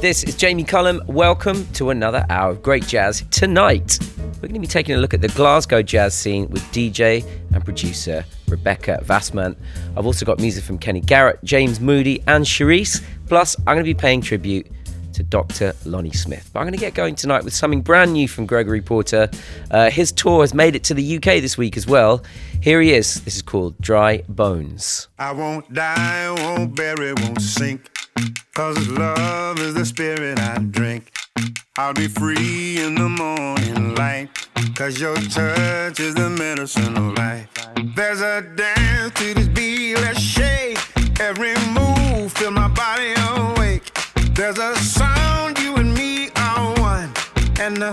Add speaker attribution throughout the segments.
Speaker 1: This is Jamie Cullum. Welcome to another hour of great jazz. Tonight, we're going to be taking a look at the Glasgow jazz scene with DJ and producer Rebecca Vasmant. I've also got music from Kenny Garrett, James Moody, and Cherise. Plus, I'm going to be paying tribute to Dr. Lonnie Smith. But I'm going to get going tonight with something brand new from Gregory Porter. Uh, his tour has made it to the UK this week as well. Here he is. This is called Dry Bones.
Speaker 2: I won't die, won't bury, won't sink. Cause love is the spirit I drink. I'll be free in the morning light. Cause your touch is the medicine of life. There's a dance to this beat, let's shake. Every move, feel my body awake. There's a sound, you and me are one. And the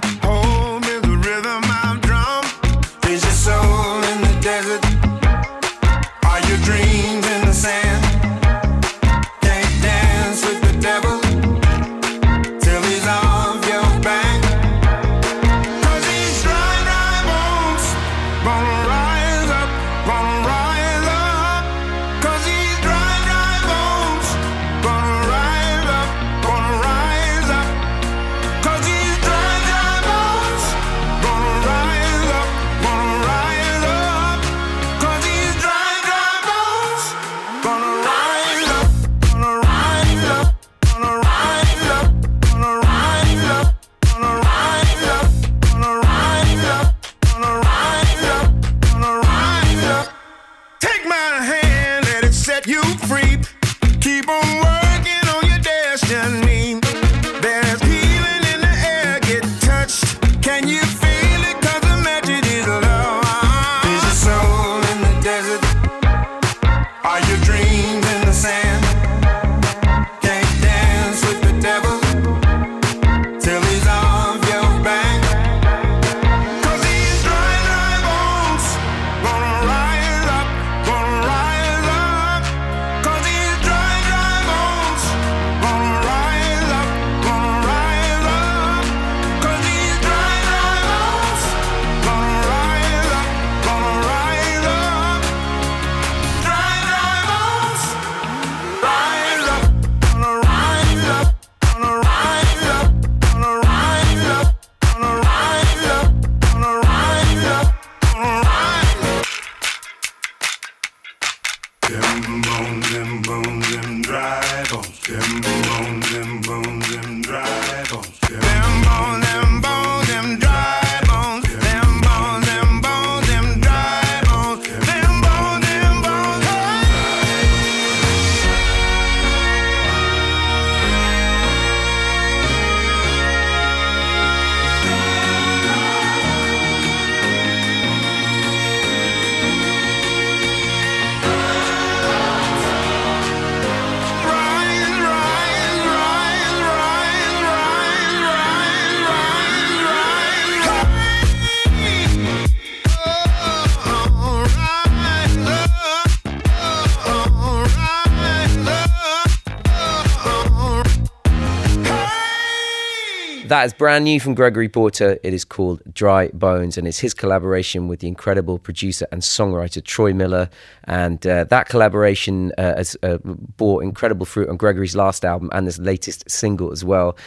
Speaker 1: That is brand new from Gregory Porter. It is called Dry Bones, and it's his collaboration with the incredible producer and songwriter Troy Miller. And uh, that collaboration uh, has uh, bore incredible fruit on Gregory's last album and this latest single as well,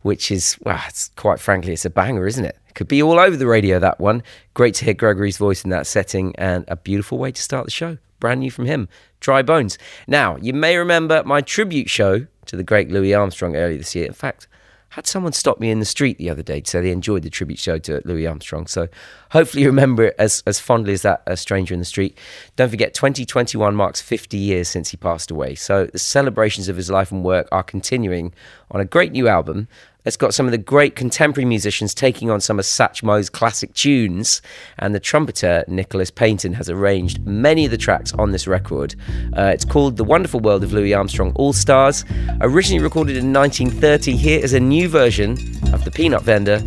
Speaker 1: which is, well, it's quite frankly, it's a banger, isn't it? Could be all over the radio, that one. Great to hear Gregory's voice in that setting, and a beautiful way to start the show. Brand new from him, Dry Bones. Now, you may remember my tribute show to the great Louis Armstrong earlier this year. In fact, had someone stop me in the street the other day to say they enjoyed the tribute show to Louis Armstrong. So hopefully you remember it as, as fondly as that a stranger in the street. Don't forget, 2021 marks 50 years since he passed away. So the celebrations of his life and work are continuing on a great new album. It's got some of the great contemporary musicians taking on some of Satchmo's classic tunes, and the trumpeter Nicholas Payton has arranged many of the tracks on this record. Uh, it's called The Wonderful World of Louis Armstrong All Stars. Originally recorded in 1930, here is a new version of The Peanut Vendor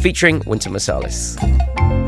Speaker 1: featuring Wynton Marsalis.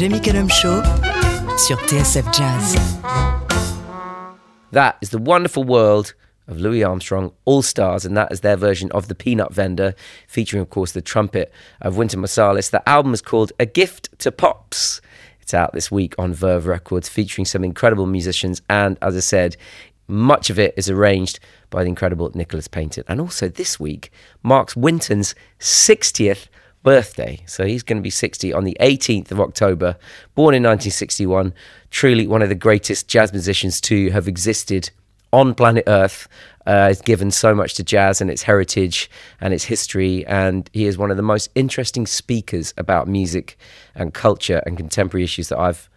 Speaker 3: Jamie Cullum Show sur TSF Jazz.
Speaker 1: That is the wonderful world of Louis Armstrong, All Stars, and that is their version of The Peanut Vendor, featuring, of course, the trumpet of Wynton Marsalis. The album is called A Gift to Pops. It's out this week on Verve Records, featuring some incredible musicians, and as I said, much of it is arranged by the incredible Nicholas Payton. And also this week marks Wynton's 60th birthday. So he's going to be 60 on the 18th of October, born in 1961. Truly one of the greatest jazz musicians to have existed on planet Earth. Uh, has given so much to jazz and its heritage and its history, and he is one of the most interesting speakers about music and culture and contemporary issues that I've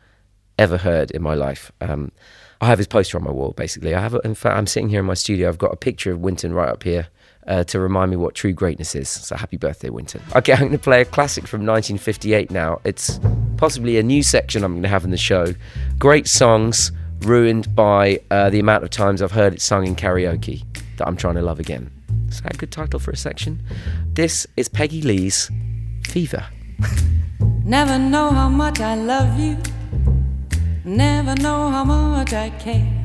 Speaker 1: ever heard in my life. Um, I have his poster on my wall, basically. I have, in fact, I'm sitting here in my studio. I've got a picture of Wynton right up here uh, to remind me what true greatness is. So happy birthday, Wynton. Okay, I'm going to play a classic from 1958 now. It's possibly a new section I'm going to have in the show. Great songs ruined by uh, the amount of times I've heard it sung in karaoke that I'm trying to love again. Is that a good title for a section? This is Peggy Lee's Fever.
Speaker 4: Never know how much I love you. Never know how much I care.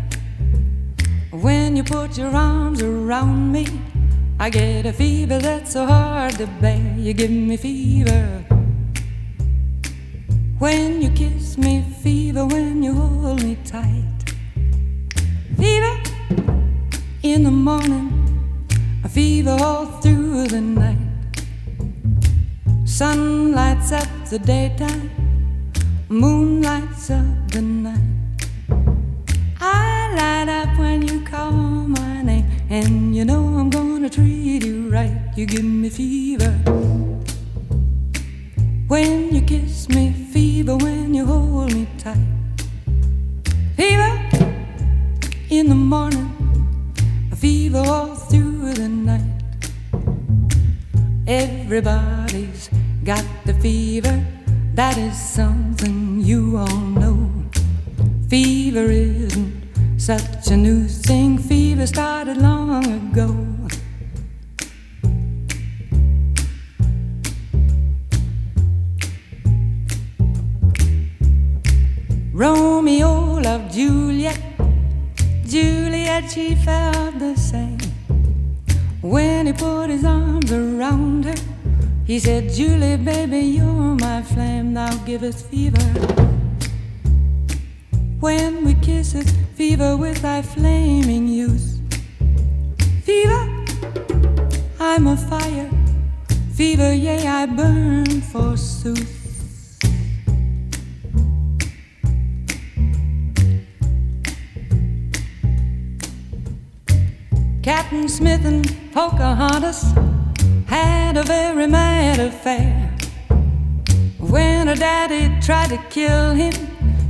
Speaker 4: When you put your arms around me I get a fever that's so hard to bear. You give me fever. When you kiss me, fever when you hold me tight. Fever in the morning, a fever all through the night. Sun lights up the daytime, moon lights up the night. I light up when you call and you know I'm gonna treat you right. You give me fever when you kiss me, fever when you hold me tight. Fever in the morning, a fever all through the night. Everybody's got the fever, that is something you all know. Fever isn't such a new thing, fever started long ago. Romeo loved Juliet, Juliet, she felt the same. When he put his arms around her, he said, Julie, baby, you're my flame, thou givest fever. When we kiss it, fever with thy flaming youth. Fever, I'm a fire. Fever, yea, I burn forsooth. Captain Smith and Pocahontas had a very mad affair. When her daddy tried to kill him,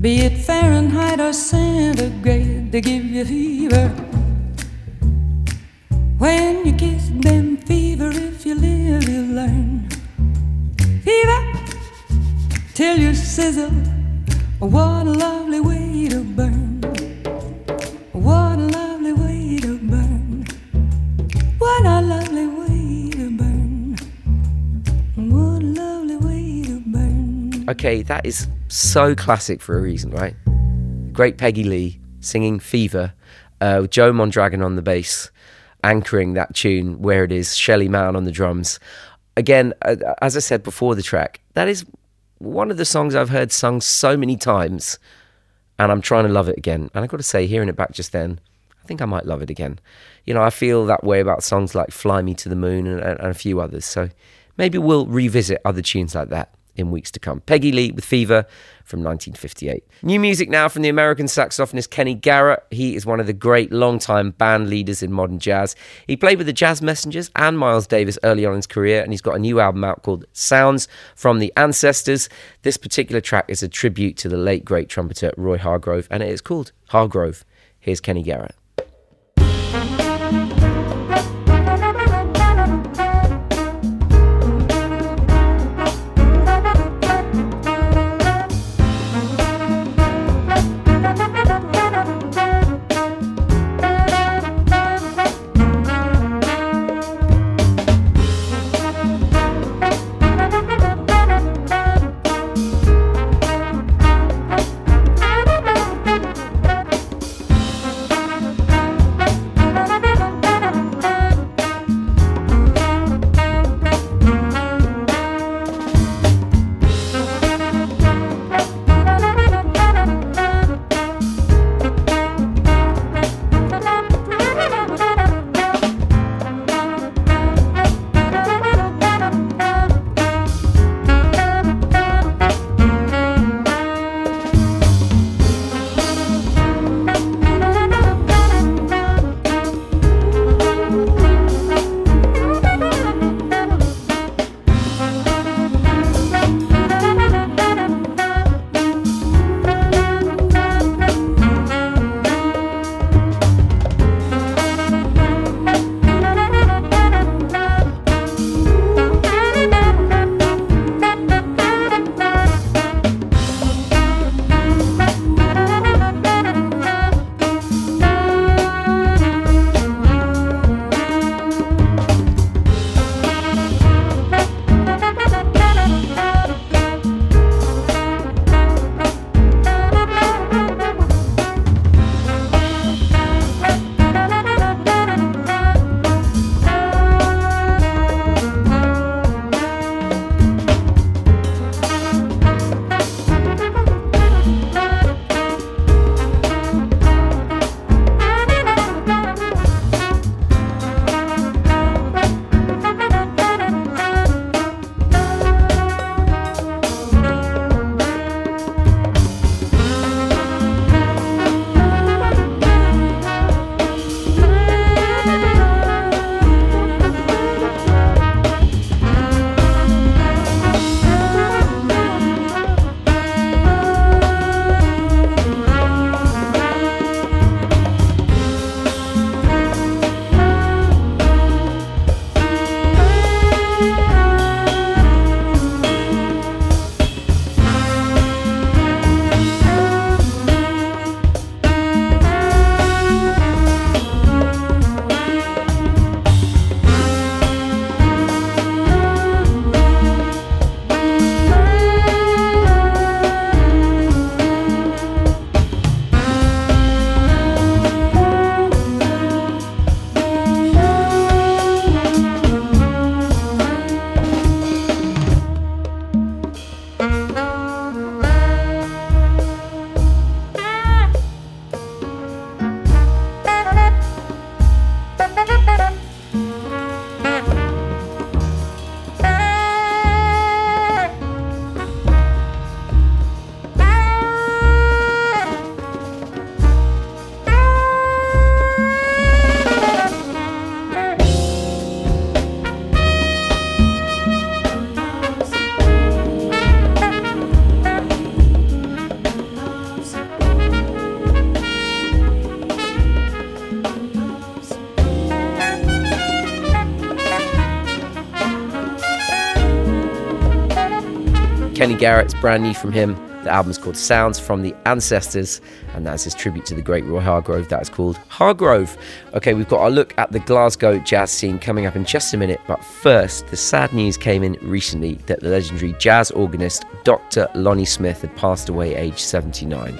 Speaker 4: be it Fahrenheit or centigrade, they give you fever. When you kiss them, fever, if you live, you learn. Fever, till you sizzle. What a lovely way to burn. What
Speaker 1: Okay, that is so classic for a reason, right? Great Peggy Lee singing Fever, uh, Joe Mondragon on the bass, anchoring that tune where it is, Shelly Manne on the drums. Again, uh, as I said before the track, that is one of the songs I've heard sung so many times, and I'm trying to love it again. And I've got to say, hearing it back just then, I think I might love it again. You know, I feel that way about songs like Fly Me to the Moon and, and a few others. So maybe we'll revisit other tunes like that in weeks to come. Peggy Lee with Fever from 1958. New music now from the American saxophonist Kenny Garrett. He is one of the great long-time band leaders in modern jazz. He played with the Jazz Messengers and Miles Davis early on in his career, and he's got a new album out called Sounds from the Ancestors. This particular track is a tribute to the late great trumpeter Roy Hargrove, and it is called Hargrove. Here's Kenny Garrett. Kenny Garrett's brand new from him. The album's called Sounds from the Ancestors, and that's his tribute to the great Roy Hargrove. That is called Hargrove. Okay, we've got a look at the Glasgow jazz scene coming up in just a minute, but first, the sad news came in recently that the legendary jazz organist Dr. Lonnie Smith had passed away aged 79.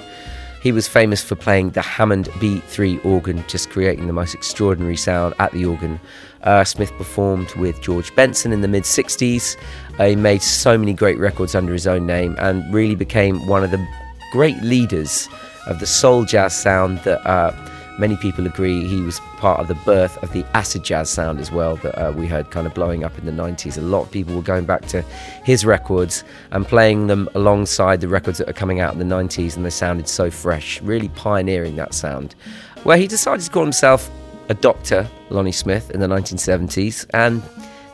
Speaker 1: He was famous for playing the Hammond B3 organ, just creating the most extraordinary sound at the organ. Uh, Smith performed with George Benson in the mid 60s. Uh, he made so many great records under his own name and really became one of the great leaders of the soul jazz sound that uh, many people agree he was part of the birth of the acid jazz sound as well that uh, we heard kind of blowing up in the 90s. A lot of people were going back to his records and playing them alongside the records that are coming out in the 90s, and they sounded so fresh, really pioneering that sound. Where he decided to call himself a doctor, Lonnie Smith, in the 1970s, and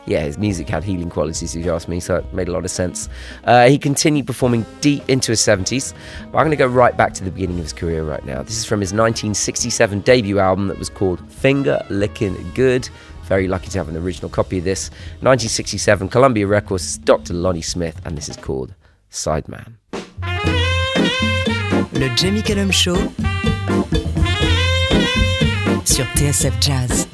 Speaker 1: yeah, his music had healing qualities, if you ask me, so it made a lot of sense. Uh, he continued performing deep into his 70s, but I'm going to go right back to the beginning of his career right now. This is from his 1967 debut album that was called Finger Licking Good. Very lucky to have an original copy of this. 1967, Columbia Records, Dr. Lonnie Smith, and this is called Sideman.
Speaker 3: Le Cullum Show sur TSF Jazz.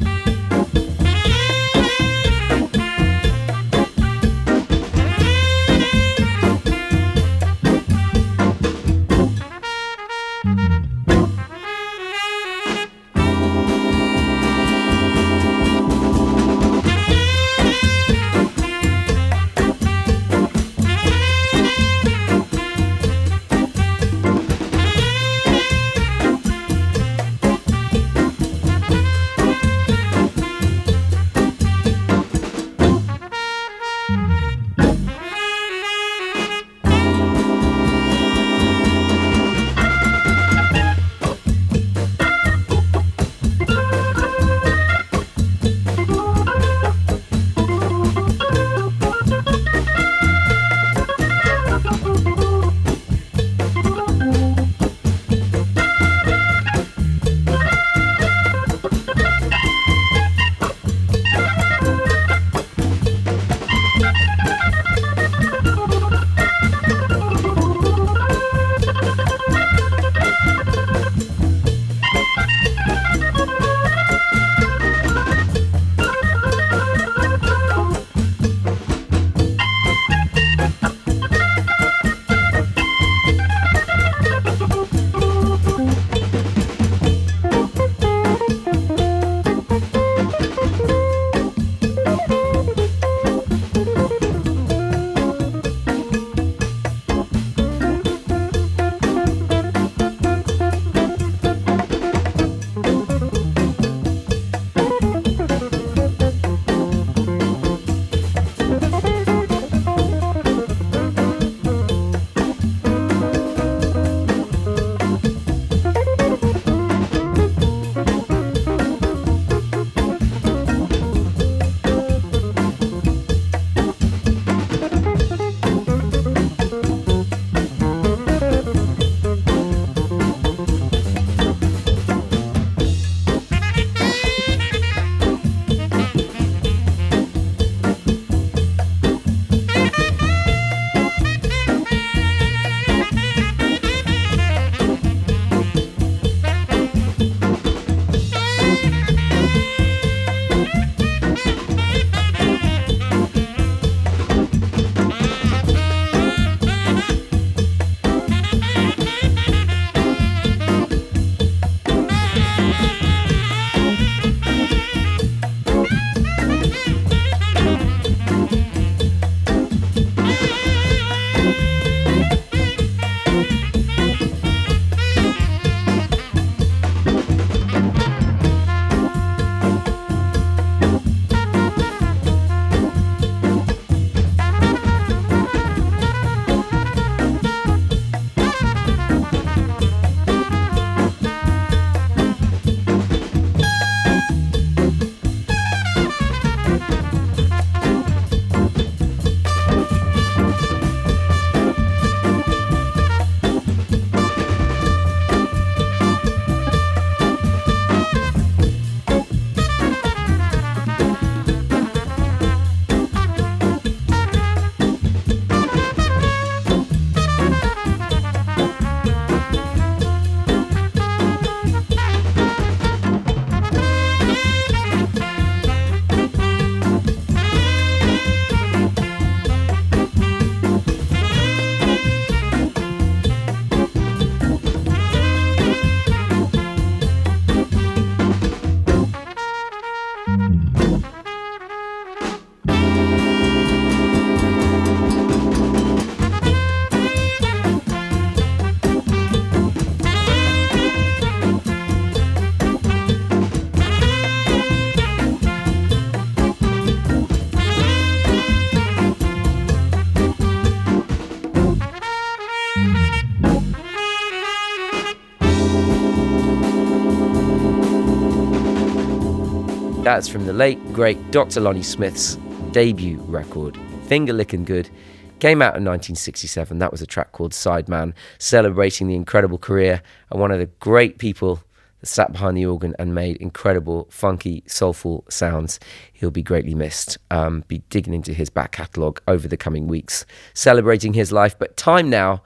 Speaker 1: That's from the late, great Dr. Lonnie Smith's debut record, Finger Lickin' Good. Came out in 1967. That was a track called Sideman, celebrating the incredible career and one of the great people that sat behind the organ and made incredible, funky, soulful sounds. He'll be greatly missed. Um, be digging into his back catalogue over the coming weeks, celebrating his life. But time now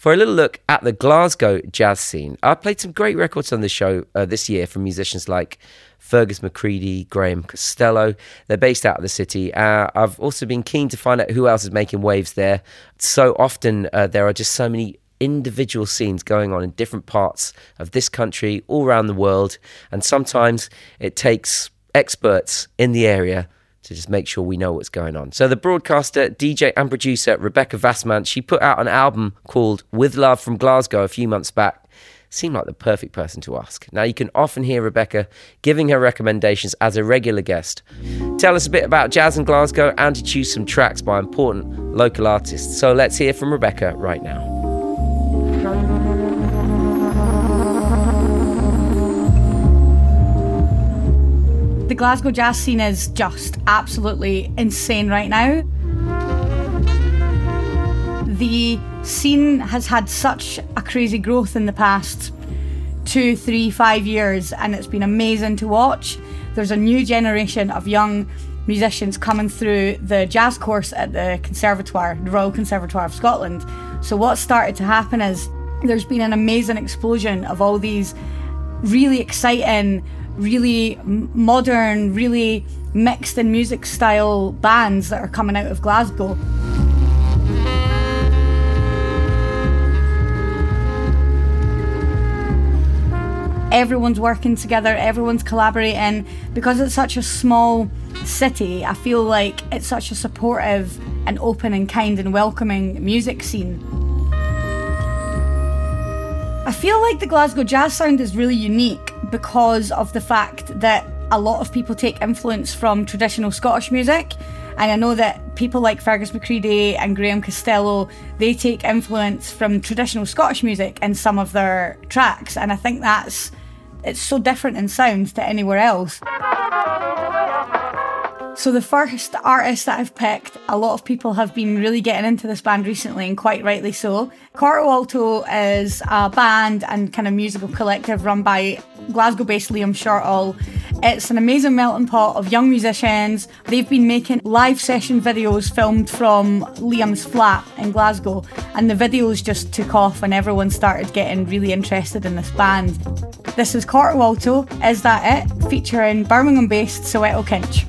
Speaker 1: for a little look at the Glasgow jazz scene. I played some great records on the show uh, this year from musicians like Fergus McCreadie, Graham Costello. They're based out of the city. Uh, I've also been keen to find out who else is making waves there. So often uh, there are just so many individual scenes going on in different parts of this country, all around the world, and sometimes it takes experts in the area to just make sure we know what's going on. So the broadcaster, DJ and producer Rebecca Vasmant, she put out an album called With Love from Glasgow a few months back. Seemed like the perfect person to ask. Now you can often hear Rebecca giving her recommendations as a regular guest. Tell us a bit about jazz in Glasgow and to choose some tracks by important local artists. So let's hear from Rebecca right now.
Speaker 5: The Glasgow jazz scene is just absolutely insane right now. The scene has had such a crazy growth in the past two, three, five years, and it's been amazing to watch. There's a new generation of young musicians coming through the jazz course at the Conservatoire, the Royal Conservatoire of Scotland. So, what started to happen is there's been an amazing explosion of all these really exciting, really modern, really mixed in music style bands that are coming out of Glasgow. Everyone's working together, everyone's collaborating. Because it's such a small city, I feel like it's such a supportive and open and kind and welcoming music scene. I feel like the Glasgow jazz sound is really unique because of the fact that a lot of people take influence from traditional Scottish music. And I know that people like Fergus McCreadie and Graham Costello, they take influence from traditional Scottish music in some of their tracks. And I think that's it's so different in sound to anywhere else. So the first artist that I've picked, a lot of people have been really getting into this band recently, and quite rightly so. Corto Alto is a band and kind of musical collective run by Glasgow-based Liam Shortall. It's an amazing melting pot of young musicians. They've been making live session videos filmed from Liam's flat in Glasgow, and the videos just took off and everyone started getting really interested in this band. This is Corto Alto, Is That It? featuring Birmingham-based Soweto Kinch.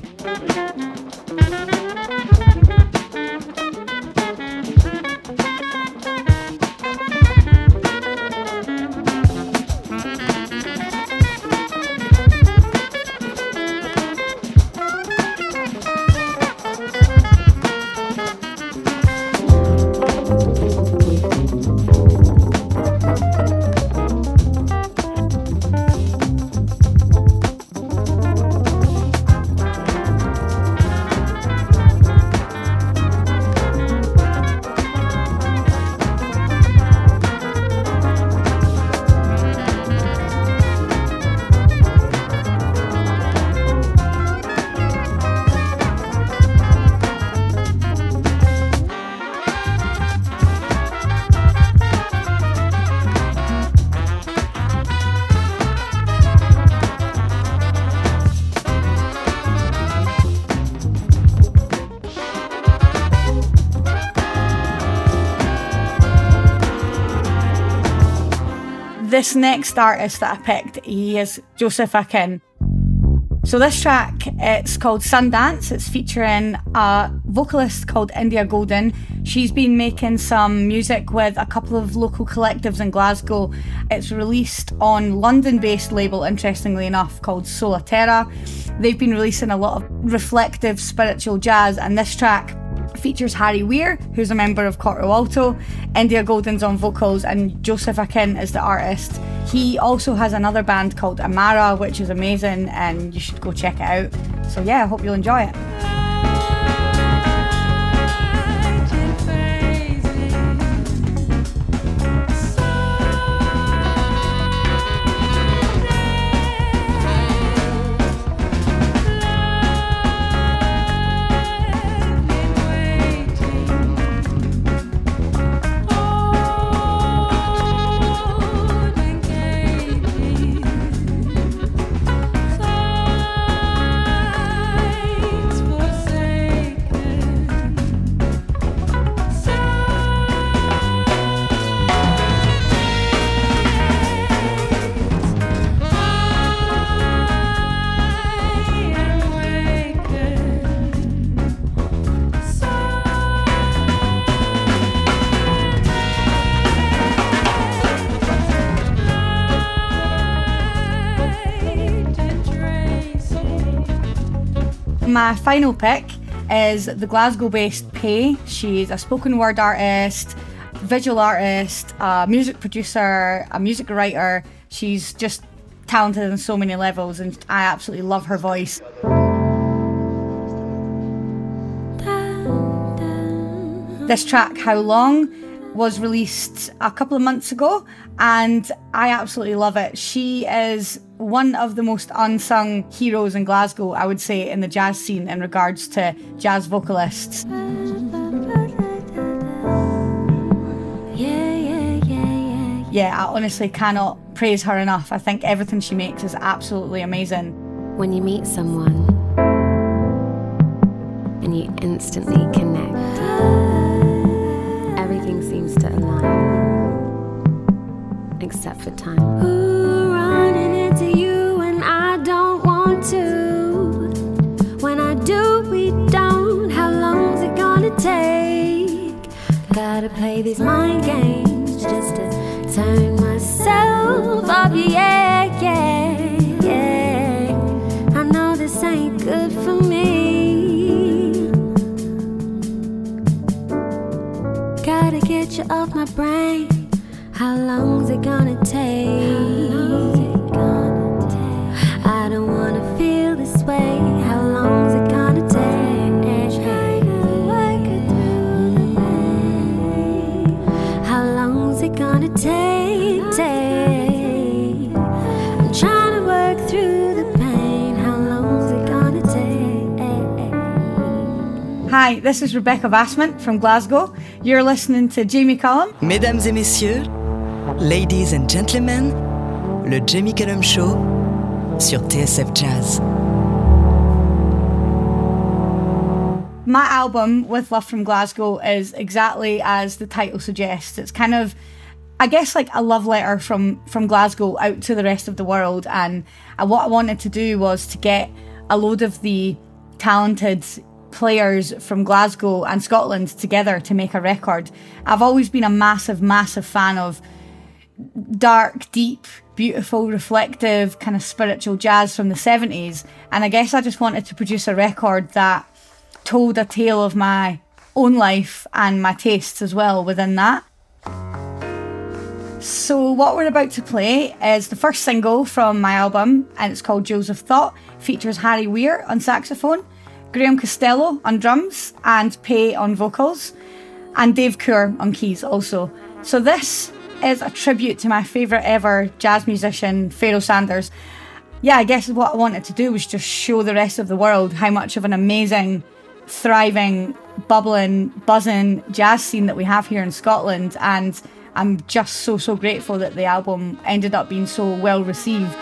Speaker 5: Next artist that I picked, he is Josef Akin. So this track, it's called Sundance. It's featuring a vocalist called India Golding. She's been making some music with a couple of local collectives in Glasgow. It's released on London-based label, interestingly enough, called Solaterra. They've been releasing a lot of reflective spiritual jazz, and this track features Harry Weir, who's a member of Corto Alto, India Golding's on vocals, and Josef Akin is the artist. He also has another band called Amara, which is amazing, and you should go check it out. So, yeah, I hope you'll enjoy it. My final pick is the Glasgow based Paix. She's a spoken word artist, visual artist, a music producer, a music writer. She's just talented on so many levels, and I absolutely love her voice. This track, How Long, was released a couple of months ago, and I absolutely love it. She is one of the most unsung heroes in Glasgow, I would say, in the jazz scene in regards to jazz vocalists. Yeah, I honestly cannot praise her enough. I think everything she makes is absolutely amazing.
Speaker 6: When you meet someone and you instantly connect, except for time. Ooh, running into you and I don't want to. When I do, we don't. How long's it gonna take? Gotta play these mind games just to turn myself up. Yeah, yeah, yeah. I know this ain't good for me. Gotta get you off my brain. How long's it gonna take? I don't wanna feel this way. How long's it gonna take? How long's it gonna take? Take. I'm trying to work through the pain. How long's it gonna take?
Speaker 5: Hi, this is Rebecca Vasmant from Glasgow. You're listening to Jamie Cullum.
Speaker 3: Mesdames et messieurs, ladies and gentlemen, le Jamie Cullum Show sur TSF Jazz.
Speaker 5: My album, With Love from Glasgow, is exactly as the title suggests. It's kind of, I guess, like a love letter from, from Glasgow out to the rest of the world. And what I wanted to do was to get a load of the talented players from Glasgow and Scotland together to make a record. I've always been a massive, massive fan of dark, deep, beautiful, reflective, kind of spiritual jazz from the 70s. And I guess I just wanted to produce a record that told a tale of my own life and my tastes as well within that. So, what we're about to play is the first single from my album, and it's called Jewels of Thought. Features Harry Weir on saxophone, Graham Costello on drums, and Paix on vocals, and Dave Coor on keys also. So, this is a tribute to my favourite ever jazz musician, Pharoah Sanders. Yeah, I guess what I wanted to do was just show the rest of the world how much of an amazing, thriving, bubbling, buzzing jazz scene that we have here in Scotland. And I'm just so, so grateful that the album ended up being so well received.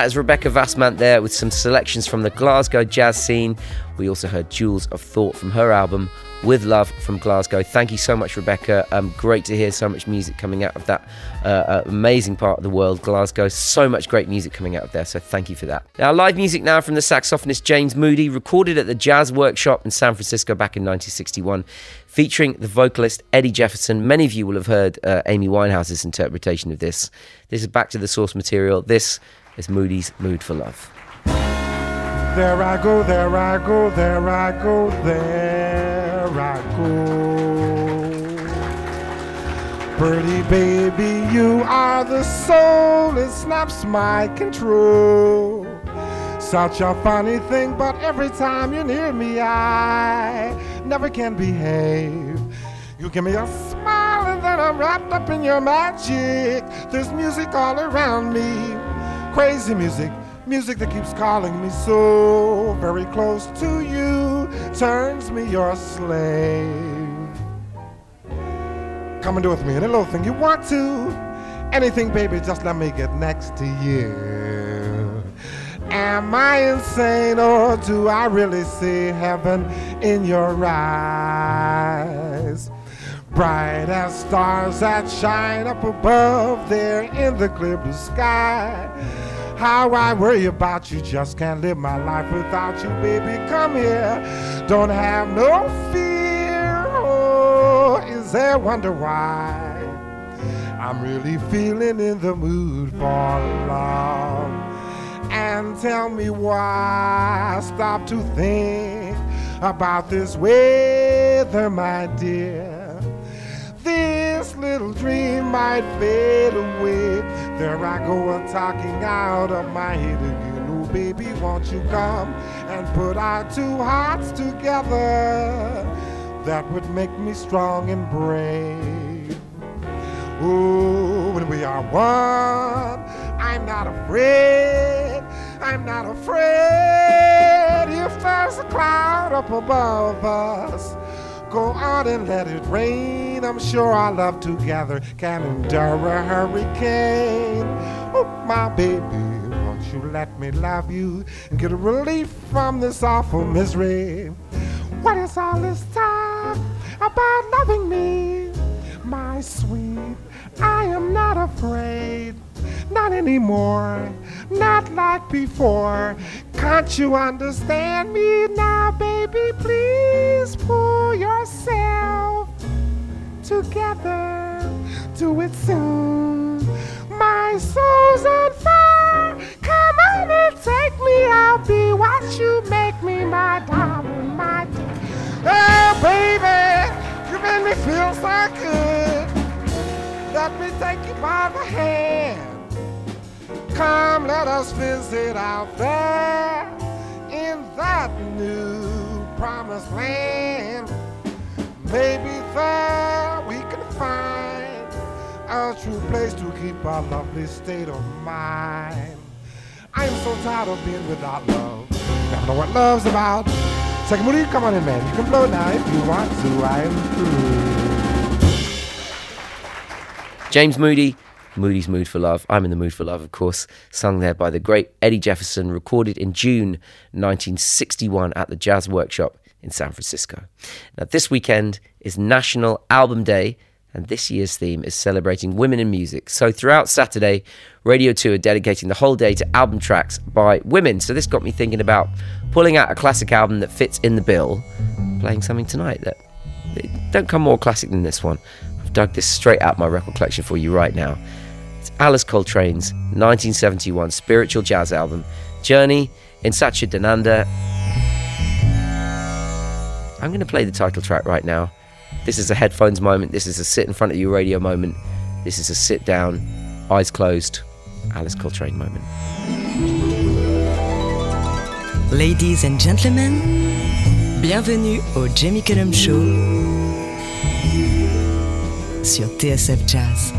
Speaker 1: That is Rebecca Vasmant there with some selections from the Glasgow jazz scene. We also heard Jewels of Thought from her album with love from Glasgow. Thank you so much, Rebecca. Um, great to hear so much music coming out of that uh, uh, amazing part of the world, Glasgow. So much great music coming out of there. So thank you for that. Now, live music now from the saxophonist James Moody, recorded at the Jazz Workshop in San Francisco back in 1961 featuring the vocalist Eddie Jefferson. Many of you will have heard uh, Amy Winehouse's interpretation of this. This is back to the source material. This is Moody's Mood for Love.
Speaker 7: There I go, there I go, there I go, there I go. Pretty baby, you are the soul, it snaps my control. Such a funny thing, but every time you're near me, I never can behave. You give me a smile, and then I'm wrapped up in your magic. There's music all around me, crazy music, music that keeps calling me so very close to you, turns me your slave. Come and do with me any little thing you want to. Anything, baby, just let me get next to you. Am I insane or do I really see heaven in your eyes? Bright as stars that shine up above there in the clear blue sky. How I worry about you, just can't live my life without you, baby. Come here, don't have no fear. Oh, is there wonder why? I'm really feeling in the mood for love and tell me why. I stop to think about this weather, my dear. This little dream might fade away. There I go, a talking out of my head again. Oh, baby, won't you come and put our two hearts together? That would make me strong and brave. Ooh, when we are one, I'm not afraid. I'm not afraid if there's a cloud up above us. Go out and let it rain. I'm sure our love together can endure a hurricane. Oh, my baby, won't you let me love you and get a relief from this awful misery? What is all this talk about loving me, my sweet? I am not afraid, not anymore, not like before. Can't you understand me now, baby? Please pull yourself together. Do it soon. My soul's on fire. Come on and take me. I'll be what you make me, my darling, my dear. Oh, baby, you make me feel so good. Let me take you by the hand. Come, let us visit out there in that new promised land. Maybe there we can find a true place to keep our lovely state of mind. I'm so tired of being without love. Never know what love's about. Second Moody, come on in, man. You can blow now if you want to. I'm through.
Speaker 1: James Moody, Moody's Mood for Love. I'm in the mood for love, of course. Sung there by the great Eddie Jefferson, recorded in June 1961 at the Jazz Workshop in San Francisco. Now, this weekend is National Album Day, and this year's theme is celebrating women in music. So, throughout Saturday, Radio 2 are dedicating the whole day to album tracks by women. So, this got me thinking about pulling out a classic album that fits in the bill, playing something tonight that don't come more classic than this one. I've dug this straight out my record collection for you right now. Alice Coltrane's 1971 spiritual jazz album, Journey in Satchidananda. I'm going to play the title track right now. This is a headphones moment. This is a sit in front of your radio moment. This is a sit down, eyes closed, Alice Coltrane moment.
Speaker 3: Ladies and gentlemen, bienvenue au Jamie Cullum Show sur TSF Jazz.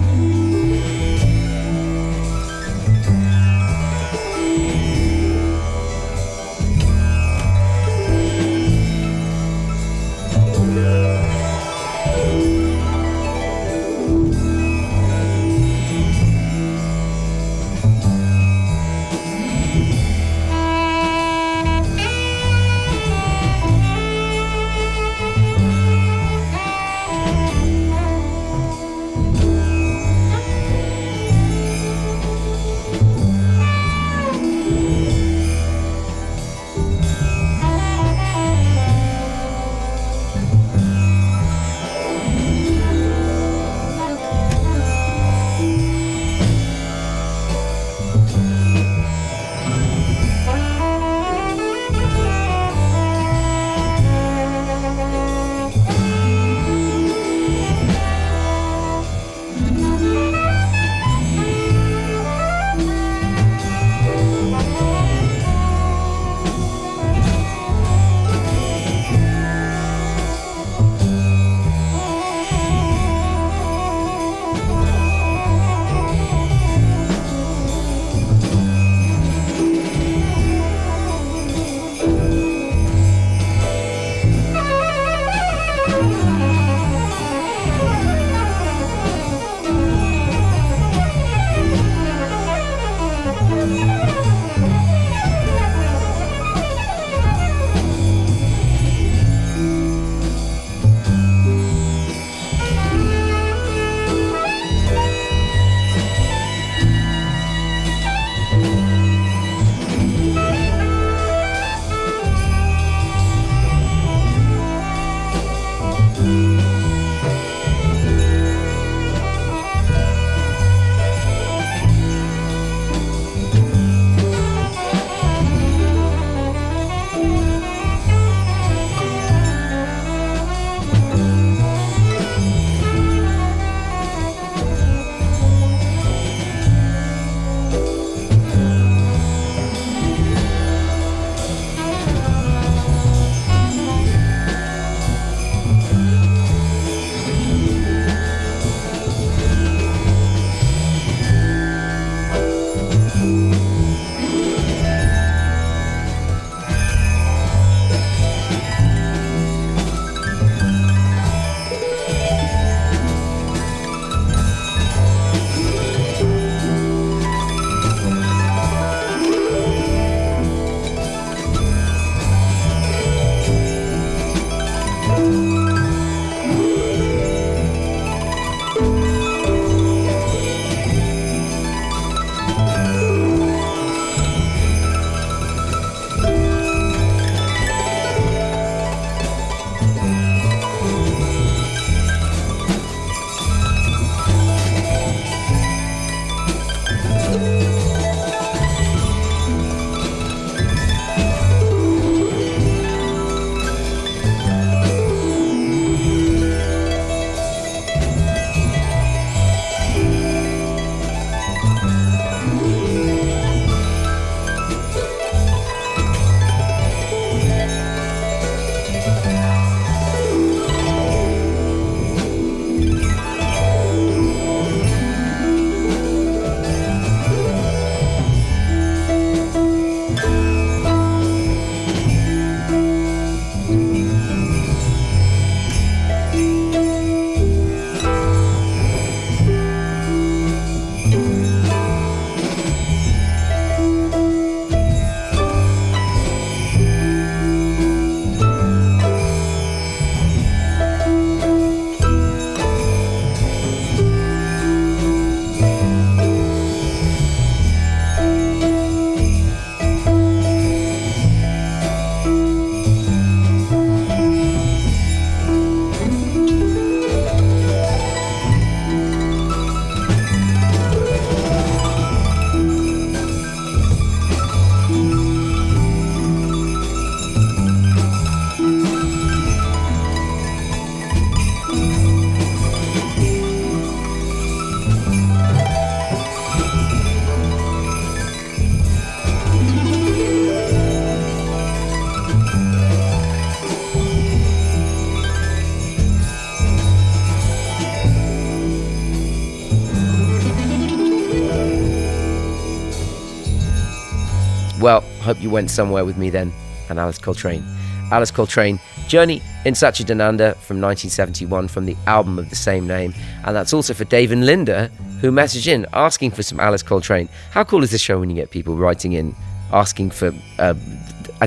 Speaker 1: Hope you went somewhere with me then, and Alice Coltrane. Alice Coltrane, Journey in Satchidananda from 1971 from the album of the same name. And that's also for Dave and Linda, who messaged in asking for some Alice Coltrane. How cool is this show when you get people writing in asking for uh,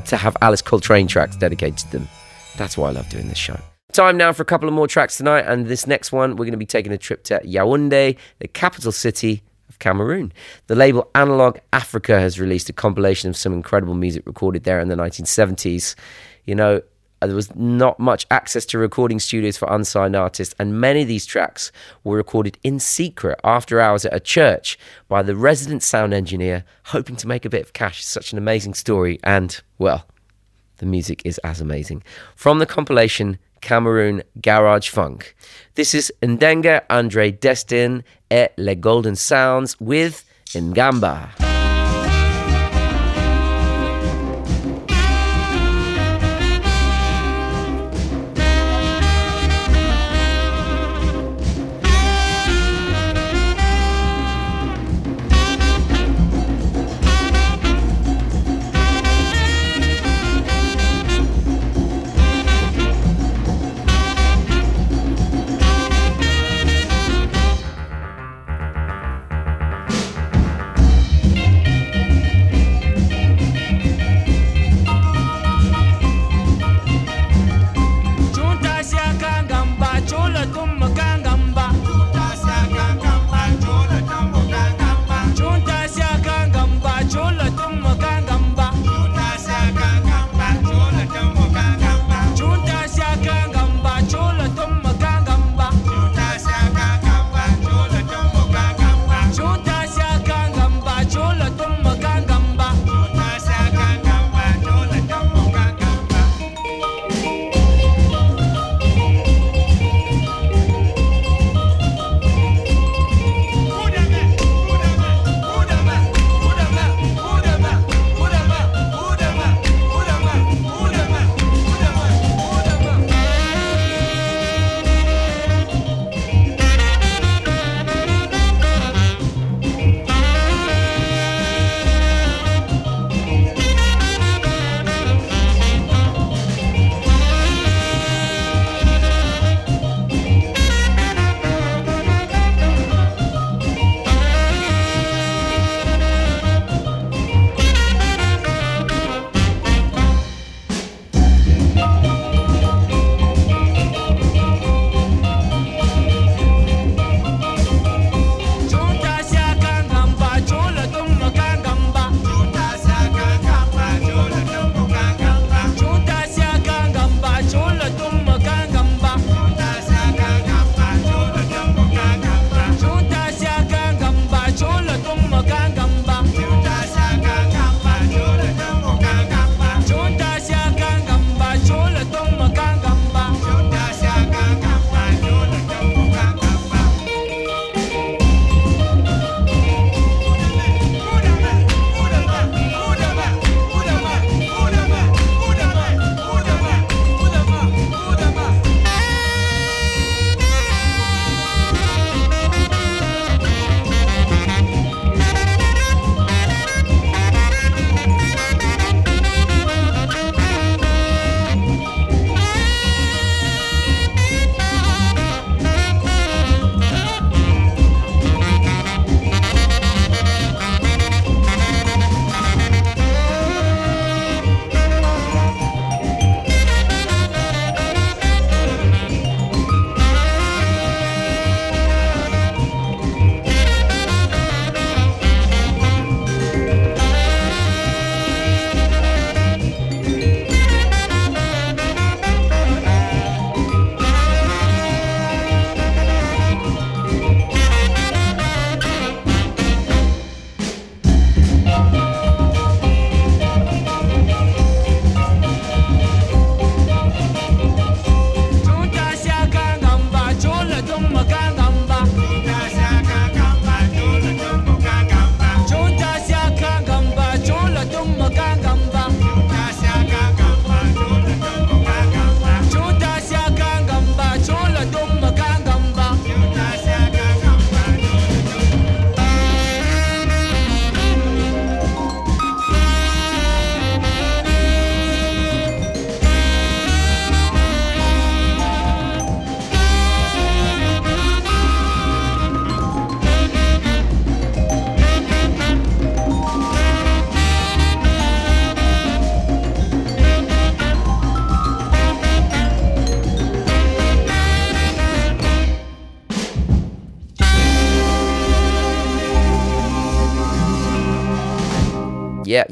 Speaker 1: to have Alice Coltrane tracks dedicated to them? That's why I love doing this show. Time now for a couple of more tracks tonight, and this next one, we're going to be taking a trip to Yaoundé, the capital city Cameroon. The label Analog Africa has released a compilation of some incredible music recorded there in the 1970s. You know, uh, there was not much access to recording studios for unsigned artists, and many of these tracks were recorded in secret after hours at a church by the resident sound engineer, hoping to make a bit of cash. It's such an amazing story, and well, the music is as amazing. From the compilation Cameroon Garage Funk, this is Ndenga Andre Destin et Les Golden Sounds with Ngamba.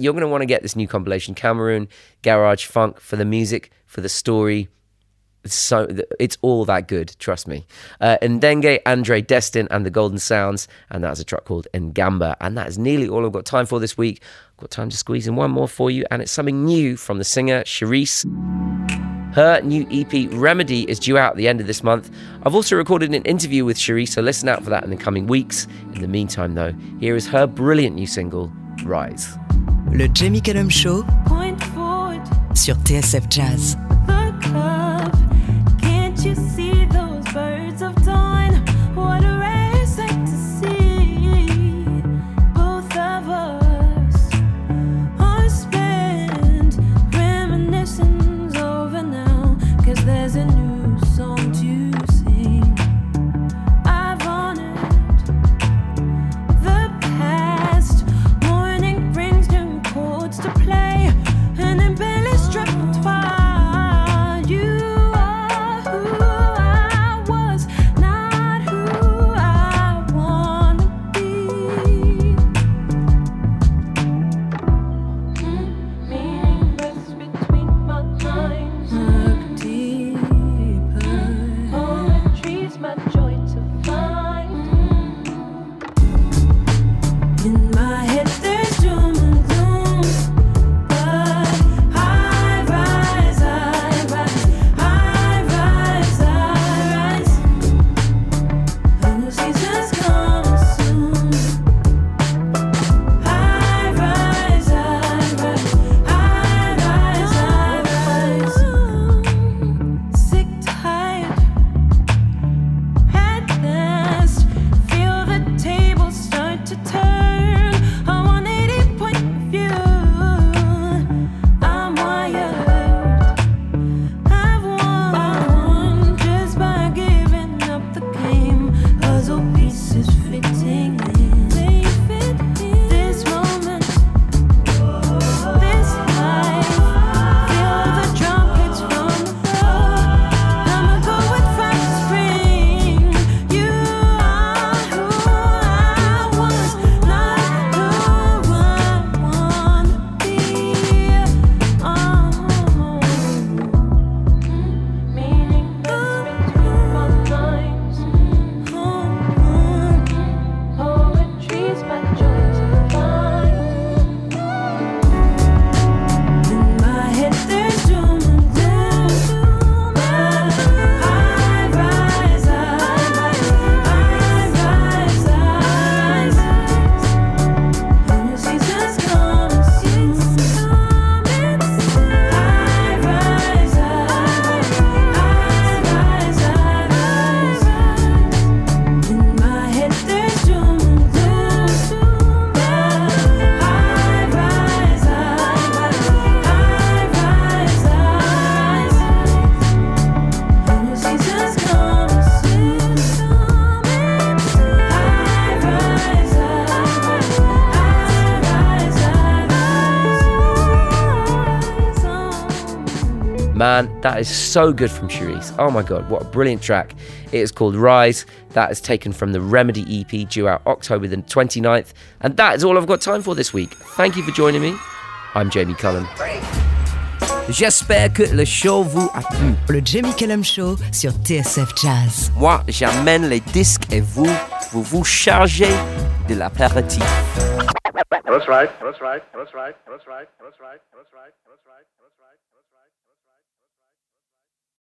Speaker 1: You're going to want to get this new compilation Cameroon, Garage Funk for the music, for the story. It's so it's all that good, trust me. Uh, Ndenga, Andre Destin, and the Golden Sounds, and that's a track called Ngamba. And that is nearly all I've got time for this week. I've got time to squeeze in one more for you, and it's something new from the singer Cherise. Her new EP Remedy is due out at the end of this month. I've also recorded an interview with Cherise, so listen out for that in the coming weeks. In the meantime, though, here is her brilliant new single, Rise.
Speaker 3: Le Jamie Cullum Show sur TSF Jazz.
Speaker 1: Is so good from Cherise. Oh my god, what a brilliant track. It is called Rise. That is taken from the Remedy EP due out October the 29th. And that is all I've got time for this week. Thank you for joining me. I'm Jamie Cullum.
Speaker 8: J'espère que le show vous a plu.
Speaker 3: Le Jamie Cullum Show sur TSF Jazz.
Speaker 8: Moi, j'amène les disques et vous, vous vous chargez de l'apéritif.
Speaker 7: That's right. That's right. That's right. That's right. That's right. That's right. That's right.